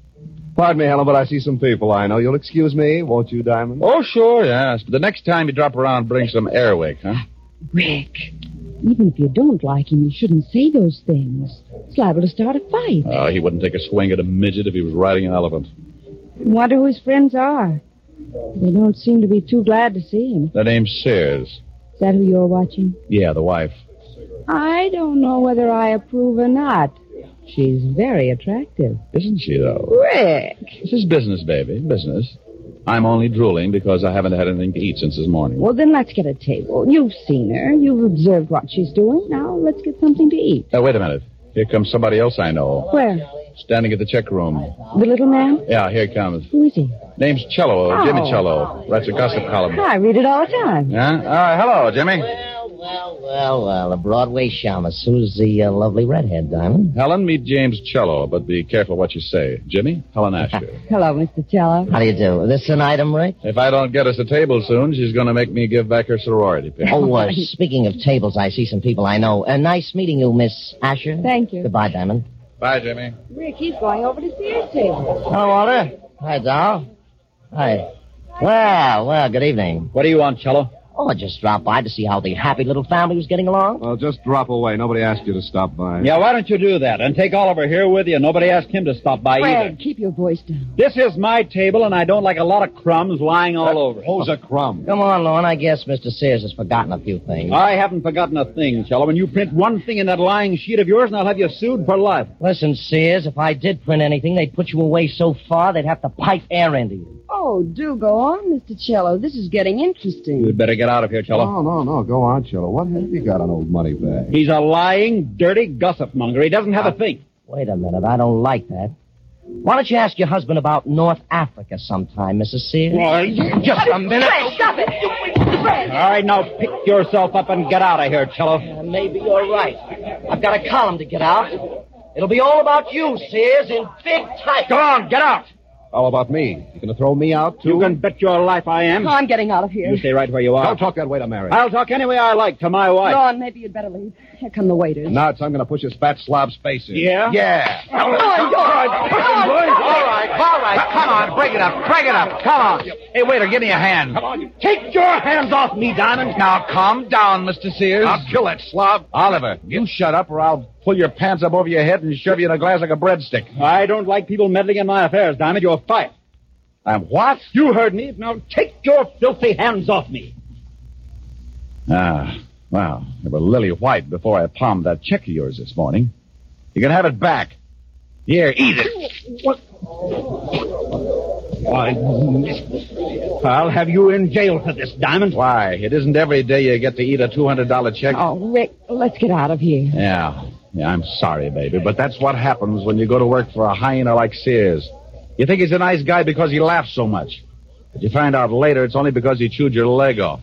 Pardon me, Helen, but I see some people I know. You'll excuse me, won't you, Diamond? Oh, sure, yes. But the next time you drop around, bring some airwick, huh? Rick, even if you don't like him, you shouldn't say those things. It's liable to start a fight. Oh, he wouldn't take a swing at a midget if he was riding an elephant. Wonder who his friends are. They don't seem to be too glad to see him. Their name's Sears. Is that who you're watching? Yeah, the wife. I don't know whether I approve or not. She's very attractive. Isn't she, though? Rick. This is business, baby. Business. I'm only drooling because I haven't had anything to eat since this morning. Well, then let's get a table. You've seen her. You've observed what she's doing. Now let's get something to eat. Now, wait a minute. Here comes somebody else I know. Where? Standing at the check room. The little man? Yeah, here he comes. Who is he? Name's Cello, Oh. Jimmy Cello. Writes a gossip column. I read it all the time. Yeah? All right, hello, Jimmy. Well, well, well, a Broadway shamus. Who's the uh, lovely redhead, Diamond? Helen, meet James Cello, but be careful what you say. Jimmy, Helen Asher. Hello, Mr. Cello. How do you do? Is this an item, Rick? if I don't get us a table soon, she's going to make me give back her sorority pin. Oh, uh, speaking of tables, I see some people I know. Uh, nice meeting you, Miss Asher. Thank you. Goodbye, Diamond. Bye, Jimmy. Rick, he's going over to Sears table. Hello, Walter. Hi, Doll. Hi. Well, well, good evening. What do you want, Cello? Oh, I just dropped by to see how the happy little family was getting along. Well, just drop away. Nobody asked you to stop by. Yeah, why don't you do that? And take Oliver here with you. Nobody asked him to stop by either. Fred, keep your voice down. This is my table, and I don't like a lot of crumbs lying all over. Who's a crumb? Come on, Lorne. I guess Mr. Sears has forgotten a few things. I haven't forgotten a thing, Cello. When you print one thing in that lying sheet of yours, and I'll have you sued for life. Listen, Sears, if I did print anything, they'd put you away so far they'd have to pipe air into you. Oh, do go on, Mr. Cello. This is getting interesting. You'd better get out of here, Cello. No, no, no. Go on, Cello. What have you got on old Moneybag? He's a lying, dirty gossip monger. He doesn't have a thing. Wait a minute. I don't like that. Why don't you ask your husband about North Africa sometime, Mrs. Sears? Why? Just a minute. Fred, stop it! Fred! All right, now pick yourself up and get out of here, Cello. Uh, maybe you're right. I've got a column to get out. It'll be all about you, Sears, in big type. Go on, get out. How about me? You gonna throw me out, too? You can bet your life I am. I'm getting out of here. You stay right where you are. Don't talk that way to Mary. I'll talk any way I like to my wife. Ron, maybe you'd better leave. Here come the waiters. Now it's I'm gonna push his fat slob's face in. Yeah? Yeah. Oh, oh, come on, All right, push him, boys. All right, all right. Come on, break it up, break it up. Come on. Hey, waiter, give me a hand. Come on. Take your hands off me, Diamond. Now, calm down, Mr. Sears. I'll kill that slob. Oliver, you shut up or I'll pull your pants up over your head and shove you in a glass like a breadstick. I don't like people meddling in my affairs, Diamond. You're fired. I'm what? You heard me. Now take your filthy hands off me. Ah, well, they were lily white before I palmed that check of yours this morning. You can have it back. Here, eat it. What? Why, I'll have you in jail for this, Diamond. Why? It isn't every day you get to eat a $200 check. Oh, Rick, let's get out of here. Yeah. Yeah, I'm sorry, baby, but that's what happens when you go to work for a hyena like Sears. You think he's a nice guy because he laughs so much. But you find out later it's only because he chewed your leg off.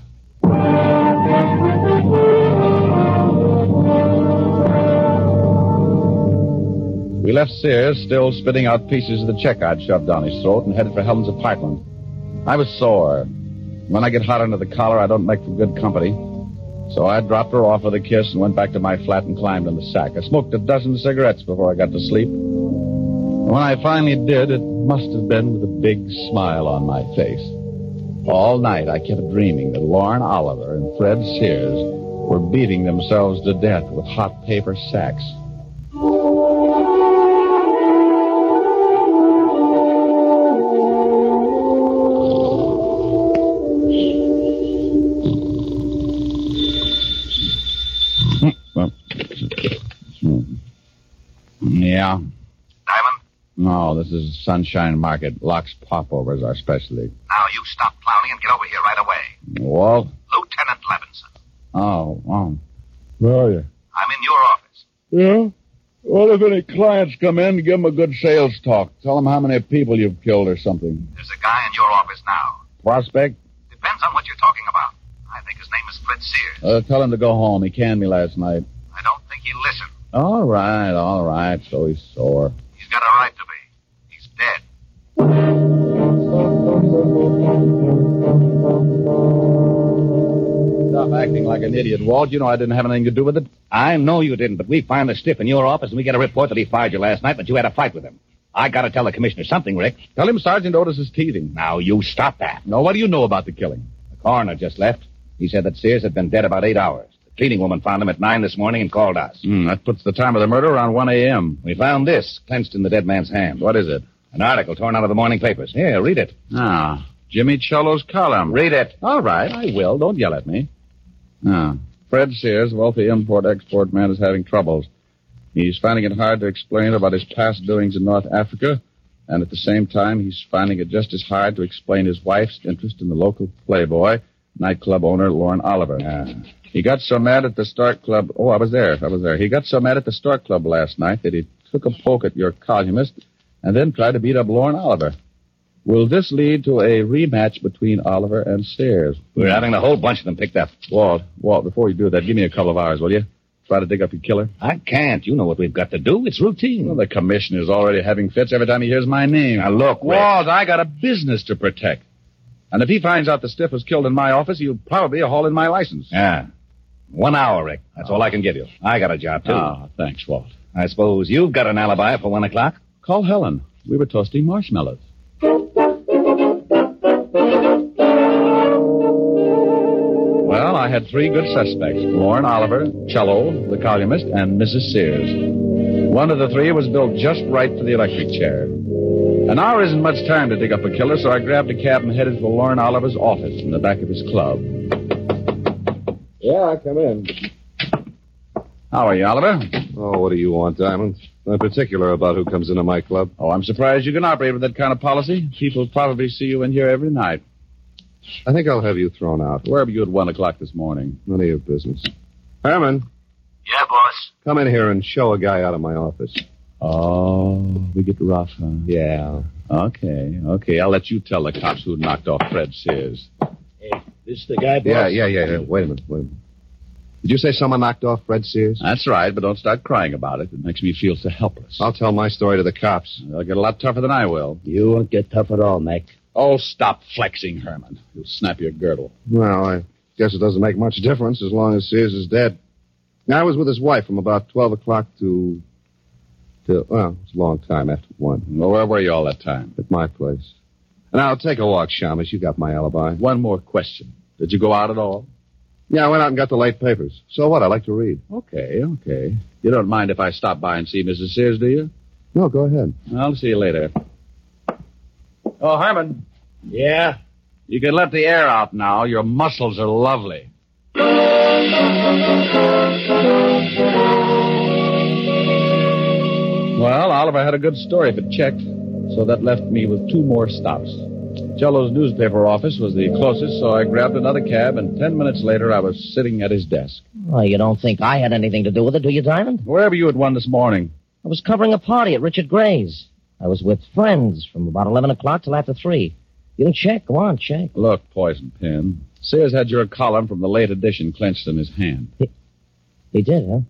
We left Sears still spitting out pieces of the check I'd shoved down his throat and headed for Helen's apartment. I was sore. When I get hot under the collar, I don't make for good company. So I dropped her off with a kiss and went back to my flat and climbed in the sack. I smoked a dozen cigarettes before I got to sleep. And when I finally did, it must have been with a big smile on my face. All night I kept dreaming that Lauren Oliver and Fred Sears were beating themselves to death with hot paper sacks. This is Sunshine Market. Locks Popover is our specialty. now you stop clowning and get over here right away. Walt? Lieutenant Levinson, Oh, oh. Where are you? I'm in your office. Yeah? Well, if any clients come in, give them a good sales talk. Tell them how many people you've killed or something. There's a guy in your office now. Prospect? Depends on what you're talking about. I think his name is Fred Sears. Uh, tell him to go home. He canned me last night. I don't think he'll listen. All right, all right. So he's sore. He's got a right to be. Stop acting like an idiot, Walt. You know I didn't have anything to do with it. I know you didn't, but we find the stiff in your office and we get a report that he fired you last night, but you had a fight with him. I gotta tell the commissioner something, Rick. Tell him Sergeant Otis is teasing. Now you stop that. No, what do you know about the killing? The coroner just left. He said that Sears had been dead about eight hours. The cleaning woman found him at nine this morning and called us. Hmm, that puts the time of the murder around 1 a.m. We found this clenched in the dead man's hand. What is it? An article torn out of the morning papers. Here, read it. Ah, Jimmy Cello's column. Read it. All right, I will. Don't yell at me. Ah, Fred Sears, wealthy import-export man, is having troubles. He's finding it hard to explain about his past doings in North Africa, and at the same time, he's finding it just as hard to explain his wife's interest in the local playboy, nightclub owner Lauren Oliver. Ah. He got so mad at the Stork Club. Oh, I was there. I was there. He got so mad at the Stork Club last night that he took a poke at your columnist and then try to beat up Lauren Oliver. Will this lead to a rematch between Oliver and Sears? We're having the whole bunch of them picked up. Walt, Walt, before you do that, give me a couple of hours, will you? Try to dig up your killer. I can't. You know what we've got to do. It's routine. Well, the commissioner's already having fits every time he hears my name. Now, look, Rick. Walt, I got a business to protect. And if he finds out the stiff was killed in my office, he'll probably haul in my license. Yeah. One hour, Rick. That's all I can give you. I got a job, too. Ah, thanks, Walt. I suppose you've got an alibi for one o'clock? Call Helen. We were toasting marshmallows. Well, I had three good suspects Lorne Oliver, Cello, the columnist, and Mrs. Sears. One of the three was built just right for the electric chair. An hour isn't much time to dig up a killer, so I grabbed a cab and headed for Lorne Oliver's office in the back of his club. Yeah, I come in. How are you, Oliver? Oh, what do you want, Diamond? I'm particular about who comes into my club. Oh, I'm surprised you can operate with that kind of policy. People probably see you in here every night. I think I'll have you thrown out. Where were you at one o'clock this morning? None of your business. Herman, Yeah, boss. come in here and show a guy out of my office. Oh, we get rough, huh? Yeah. Okay, okay. I'll let you tell the cops who knocked off Fred Sears. Hey, this the guy, boss? Yeah, yeah, yeah, yeah. Wait a minute, wait a minute. Did you say someone knocked off Fred Sears? That's right, but don't start crying about it. It makes me feel so helpless. I'll tell my story to the cops. They'll get a lot tougher than I will. You won't get tough at all, Mac. Oh, stop flexing, Herman. You'll snap your girdle. Well, I guess it doesn't make much difference as long as Sears is dead. I was with his wife from about 12 o'clock to. to well, it's a long time after 1 Well, where were you all that time? at my place. And I'll take a walk, Shamus. You got my alibi. One more question. Did you go out at all? Yeah, I went out and got the late papers. So what? I like to read. Okay, okay. You don't mind if I stop by and see Mrs. Sears, do you? No, go ahead. I'll see you later. Oh, Herman. Yeah? You can let the air out now. Your muscles are lovely. Well, Oliver had a good story if it checked, so that left me with two more stops. Cello's newspaper office was the closest, so I grabbed another cab, and ten minutes later I was sitting at his desk. Well, you don't think I had anything to do with it, do you, Diamond? Wherever you had one this morning? I was covering a party at Richard Gray's. I was with friends from about 11 o'clock till after 3. You can check. Go on, check. Look, Poison Pin. Sears had your column from the late edition clenched in his hand. He did, huh?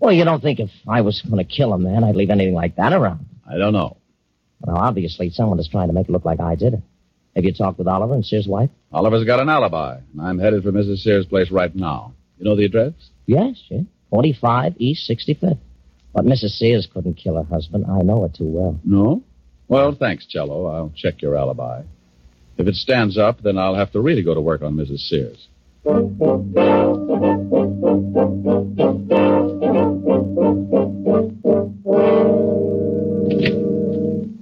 Well, you don't think if I was going to kill a man, I'd leave anything like that around? I don't know. Well, obviously, someone is trying to make it look like I did it. Have you talked with Oliver and Sears' wife? Oliver's got an alibi, and I'm headed for Mrs. Sears' place right now. You know the address? Yes, yes. 45 East 65th. But Mrs. Sears couldn't kill her husband. I know her too well. No? Well, thanks, Cello. I'll check your alibi. If it stands up, then I'll have to really go to work on Mrs. Sears.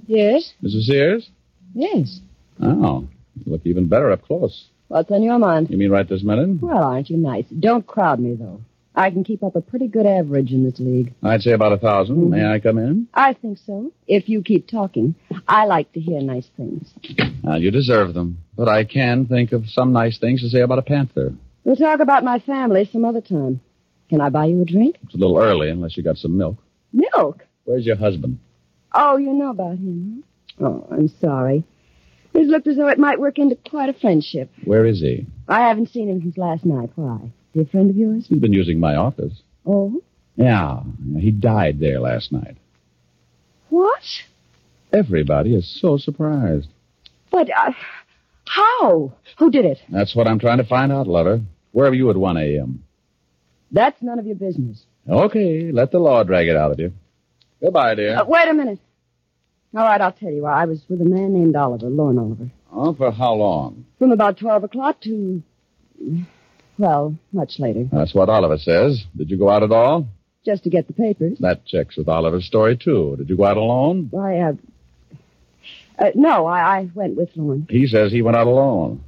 Yes? Mrs. Sears? Yes. Oh, you look even better up close. What's on your mind? You mean right this minute? Well, aren't you nice? Don't crowd me, though. I can keep up a pretty good average in this league. I'd say about a 1000 May I come in? I think so. If you keep talking. I like to hear nice things. Well, you deserve them. But I can think of some nice things to say about a panther. We'll talk about my family some other time. Can I buy you a drink? It's a little early unless you got some milk. Milk? Where's your husband? Oh, you know about him, huh? Oh, I'm sorry. It looked as though it might work into quite a friendship. Where is he? I haven't seen him since last night. Why? Is he a friend of yours? He's been using my office. Oh? Yeah, he died there last night. What? Everybody is so surprised. But, uh, how? Who did it? That's what I'm trying to find out, lover. Where were you at 1 a.m.? That's none of your business. Okay, let the law drag it out of you. Goodbye, dear. Uh, wait a minute. All right, I'll tell you. Why. I was with a man named Oliver, Lorne Oliver. Oh, for how long? From about 12 o'clock to, well, much later. That's what Oliver says. Did you go out at all? Just to get the papers. That checks with Oliver's story, too. Did you go out alone? I, uh, uh no, I, I went with Lorne. He says he went out alone.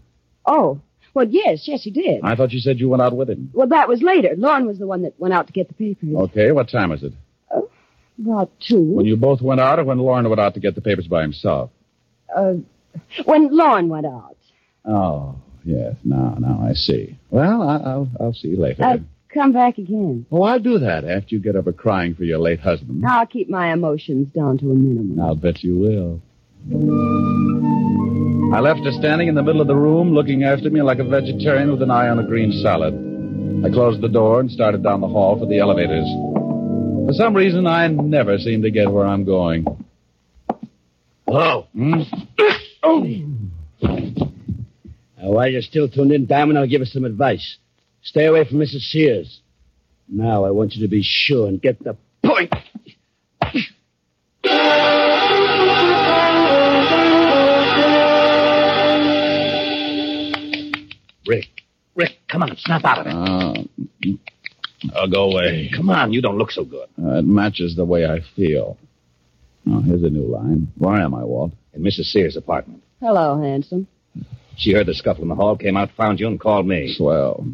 Oh, well, yes, yes, he did. I thought you said you went out with him. Well, that was later. Lorne was the one that went out to get the papers. Okay, what time was it? About two. When you both went out or when Lorne went out to get the papers by himself? Uh, when Lorne went out. Oh, yes. Now, now I see. Well, I, I'll, I'll see you later. Uh, come back again. Oh, I'll do that after you get over crying for your late husband. I'll keep my emotions down to a minimum. I'll bet you will. I left her standing in the middle of the room, looking after me like a vegetarian with an eye on a green salad. I closed the door and started down the hall for the elevators. For some reason, I never seem to get where I'm going. Hello. Hmm? Uh, while you're still tuned in, Diamond, I'll give us some advice. Stay away from Mrs. Sears. Now, I want you to be sure and get the point. Rick, Rick, come on, snap out of it. Uh, I'll go away. Come on, you don't look so good. Uh, it matches the way I feel. Oh, here's a new line. Where am I, Walt? In Mrs. Sears' apartment. Hello, handsome. She heard the scuffle in the hall, came out, found you, and called me. Swell.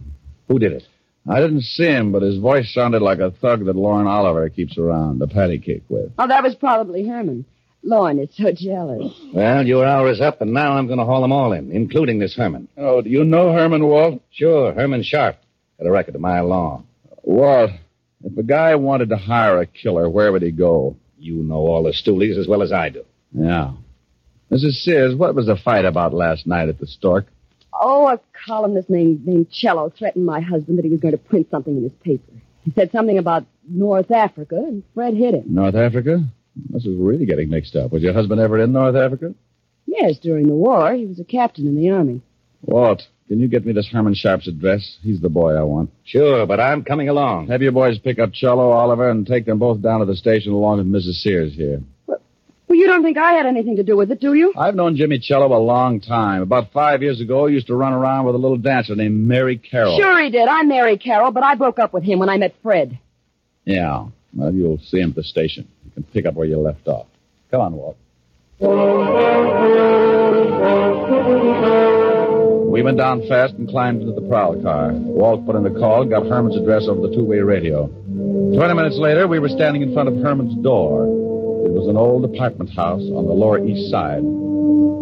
Who did it? I didn't see him, but his voice sounded like a thug that Lauren Oliver keeps around, the patty cake with. Oh, that was probably Herman. Lauren is so jealous. Well, your hour is up, and now I'm going to haul them all in, including this Herman. Oh, do you know Herman, Walt? Sure, Herman Sharp. Got a record a mile long. Walt, if a guy wanted to hire a killer, where would he go? You know all the stoolies as well as I do. Yeah. Mrs. Sears, what was the fight about last night at the Stork? Oh, a columnist named, named Cello threatened my husband that he was going to print something in his paper. He said something about North Africa, and Fred hit him. North Africa? This is really getting mixed up. Was your husband ever in North Africa? Yes, during the war. He was a captain in the army. Walt, can you get me this Herman Sharp's address? He's the boy I want. Sure, but I'm coming along. Have your boys pick up Cello, Oliver, and take them both down to the station along with Mrs. Sears here. Well, you don't think I had anything to do with it, do you? I've known Jimmy Cello a long time. About five years ago, he used to run around with a little dancer named Mary Carroll. Sure he did. I'm Mary Carroll, but I broke up with him when I met Fred. Yeah. Well, you'll see him at the station. You can pick up where you left off. Come on, Walt. We went down fast and climbed into the prowl car. Walt put in the call, and got Herman's address over the two-way radio. Twenty minutes later, we were standing in front of Herman's door. It was an old apartment house on the lower east side.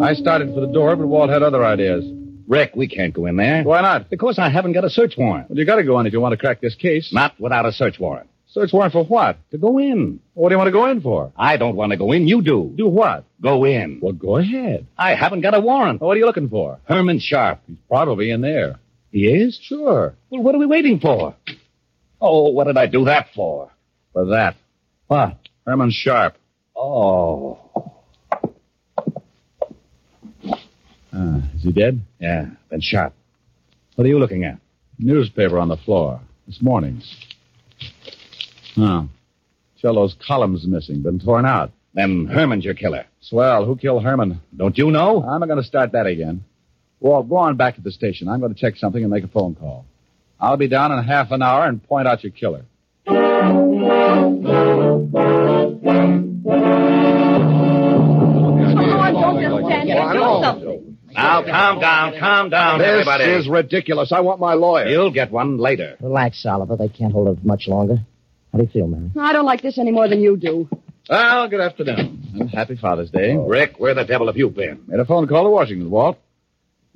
I started for the door, but Walt had other ideas. Rick, we can't go in there. Why not? Because I haven't got a search warrant. Well, you got to go in if you want to crack this case. Not without a search warrant. Search warrant for what? To go in. What do you want to go in for? I don't want to go in. You do. Do what? Go in. Well, go ahead. I haven't got a warrant. What are you looking for? Herman Sharp. He's probably in there. He is? Sure. Well, what are we waiting for? Oh, what did I do that for? For that. What? Herman Sharp. Oh. Ah, is he dead? Yeah, been shot. What are you looking at? Newspaper on the floor. This morning's. Oh. Cello's column's missing. Been torn out. Then Herman's your killer. Swell. Who killed Herman? Don't you know? I'm not going to start that again. Walt, go on back to the station. I'm going to check something and make a phone call. I'll be down in half an hour and point out your killer. Now, calm down, calm down, This everybody. is ridiculous. I want my lawyer. You'll get one later. Relax, Oliver. They can't hold it much longer. How do you feel, Mary? I don't like this any more than you do. Well, good afternoon. And happy Father's Day. Rick, where the devil have you been? Made a phone call to Washington, Walt.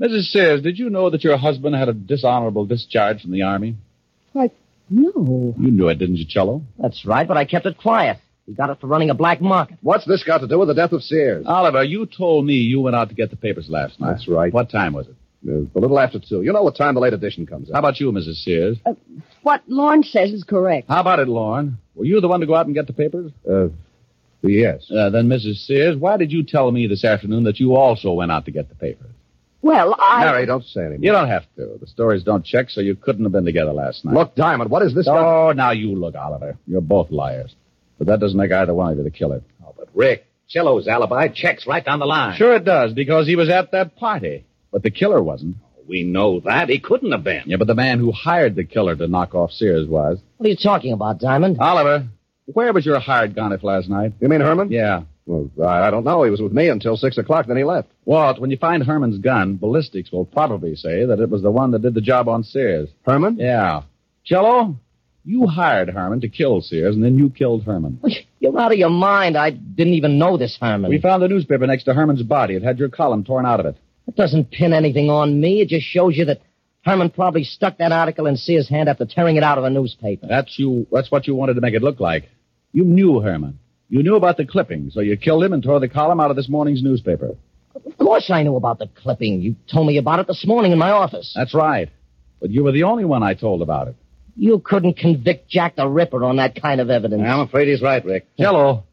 Mrs. Sears, did you know that your husband had a dishonorable discharge from the Army? Why, no. You knew it, didn't you, Cello? That's right, but I kept it quiet. He got it for running a black market. What's this got to do with the death of Sears? Oliver, you told me you went out to get the papers last night. That's right. What time was it? Uh, a little after two. You know what time the late edition comes out. How about you, Mrs. Sears? What Lorne says is correct. How about it, Lorne? Were you the one to go out and get the papers? Uh, yes. Uh, then, Mrs. Sears, why did you tell me this afternoon that you also went out to get the papers? Well, I. Mary, don't say anything. You don't have to. The stories don't check, so you couldn't have been together last night. Look, Diamond, what is this? Oh, now you look, Oliver. You're both liars. But that doesn't make either one of you the killer. Oh, but Rick, Cello's alibi checks right down the line. Sure it does, because he was at that party. But the killer wasn't. We know that. He couldn't have been. Yeah, but the man who hired the killer to knock off Sears was. What are you talking about, Diamond? Oliver, where was your hired gun if last night? You mean Herman? Yeah. Well, I I don't know. He was with me until six o'clock, then he left. Walt, when you find Herman's gun, ballistics will probably say that it was the one that did the job on Sears. Herman? Yeah. Cello, you hired Herman to kill Sears, and then you killed Herman. You're out of your mind. I didn't even know this Herman. We found the newspaper next to Herman's body. It had your column torn out of it. It doesn't pin anything on me. It just shows you that Herman probably stuck that article in Sears' hand after tearing it out of the newspaper. That's you. That's what you wanted to make it look like. You knew Herman. You knew about the clipping, so you killed him and tore the column out of this morning's newspaper. Of course I knew about the clipping. You told me about it this morning in my office. That's right. But you were the only one I told about it. You couldn't convict Jack the Ripper on that kind of evidence. I'm afraid he's right, Rick. Hello.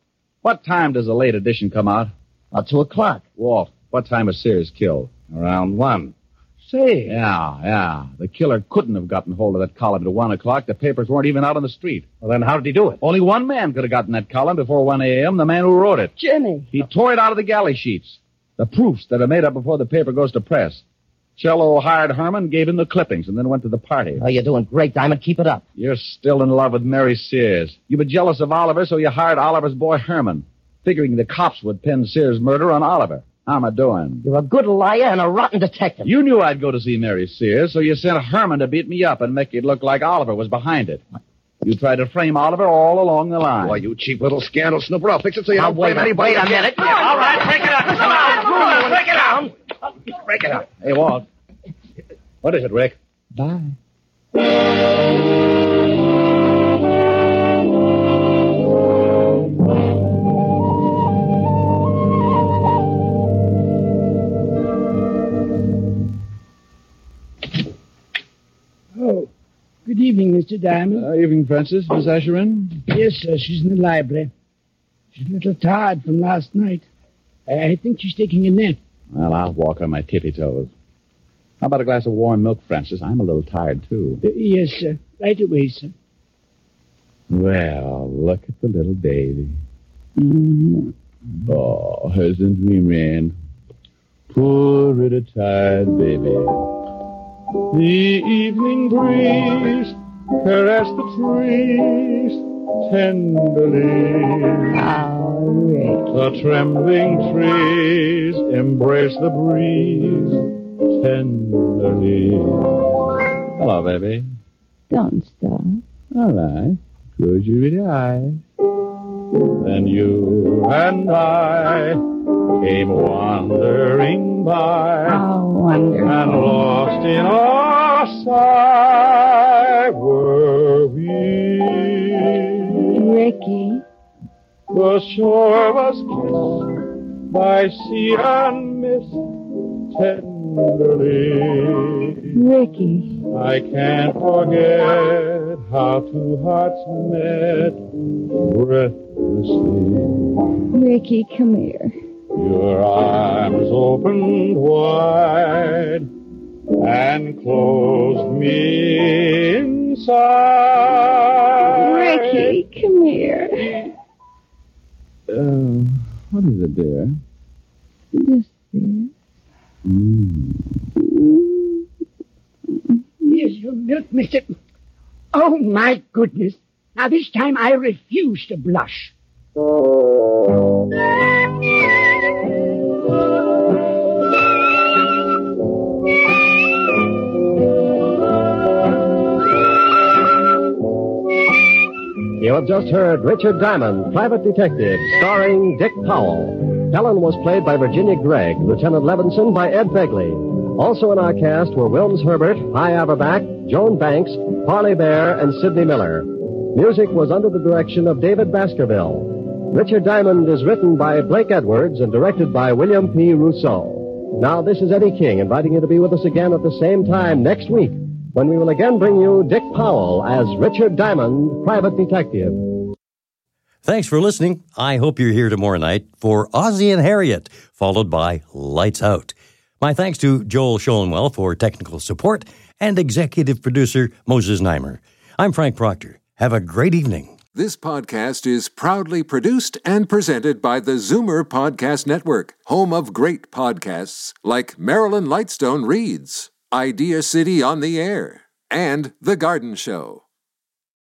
what time does the late edition come out? About two o'clock. Walt, what time was Sears killed? Around one. Say. Yeah, yeah. The killer couldn't have gotten hold of that column at one o'clock. The papers weren't even out on the street. Well, then how did he do it? Only one man could have gotten that column before 1 a.m., the man who wrote it. Jimmy. He tore it out of the galley sheets. The proofs that are made up before the paper goes to press. Cello hired Herman, gave him the clippings, and then went to the party. Oh, you're doing great, Diamond. Keep it up. You're still in love with Mary Sears. You were jealous of Oliver, so you hired Oliver's boy Herman, figuring the cops would pin Sears' murder on Oliver. How am I doing? You're a good liar and a rotten detective. You knew I'd go to see Mary Sears, so you sent Herman to beat me up and make it look like Oliver was behind it. You tried to frame Oliver all along the line. Why, you cheap little scandal snooper. I'll fix it so you Now, don't wait blame anybody. wait a again. minute. All right, break it up. Come on, break it out. Break it up. Hey, Walt. What is it, Rick? Bye. Good evening, Mr. Diamond. Uh, evening, Francis. Miss Asherin? Yes, sir. She's in the library. She's a little tired from last night. I think she's taking a nap. Well, I'll walk on my tippy toes. How about a glass of warm milk, Francis? I'm a little tired, too. Uh, yes, sir. Right away, sir. Well, look at the little baby. Mm-hmm. Oh, isn't dreaming. Poor little tired baby. The evening breeze caress the trees tenderly. The trembling trees embrace the breeze tenderly. Hello, baby. Don't stop. All right. Close your little eyes. Then you and I came wandering by. Oh, wonderful. And lost in our sigh were we. Ricky. The shore was kissed by sea and mist tenderly. Ricky. I can't forget how two hearts met breathlessly. Ricky, come here. Your arms opened wide and closed me inside. Ricky, come here. Uh, what is it, dear? This is. Here's your milk, mister. Oh, my goodness. Now, this time I refuse to blush. You have just heard Richard Diamond, Private Detective, starring Dick Powell. Helen was played by Virginia Gregg, Lieutenant Levinson by Ed Begley. Also in our cast were Wilms Herbert, Hy Averback, Joan Banks, Parley Baer, and Sidney Miller. Music was under the direction of David Baskerville. Richard Diamond is written by Blake Edwards and directed by William P. Rousseau. Now, this is Eddie King inviting you to be with us again at the same time next week when we will again bring you Dick Powell as Richard Diamond, Private Detective. Thanks for listening. I hope you're here tomorrow night for Ozzie and Harriet, followed by Lights Out. My thanks to Joel Schoenwell for technical support and executive producer Moses Znaimer. I'm Frank Proctor. Have a great evening. This podcast is proudly produced and presented by the Zoomer Podcast Network, home of great podcasts like Marilyn Lightstone Reads, Idea City on the Air, and The Garden Show.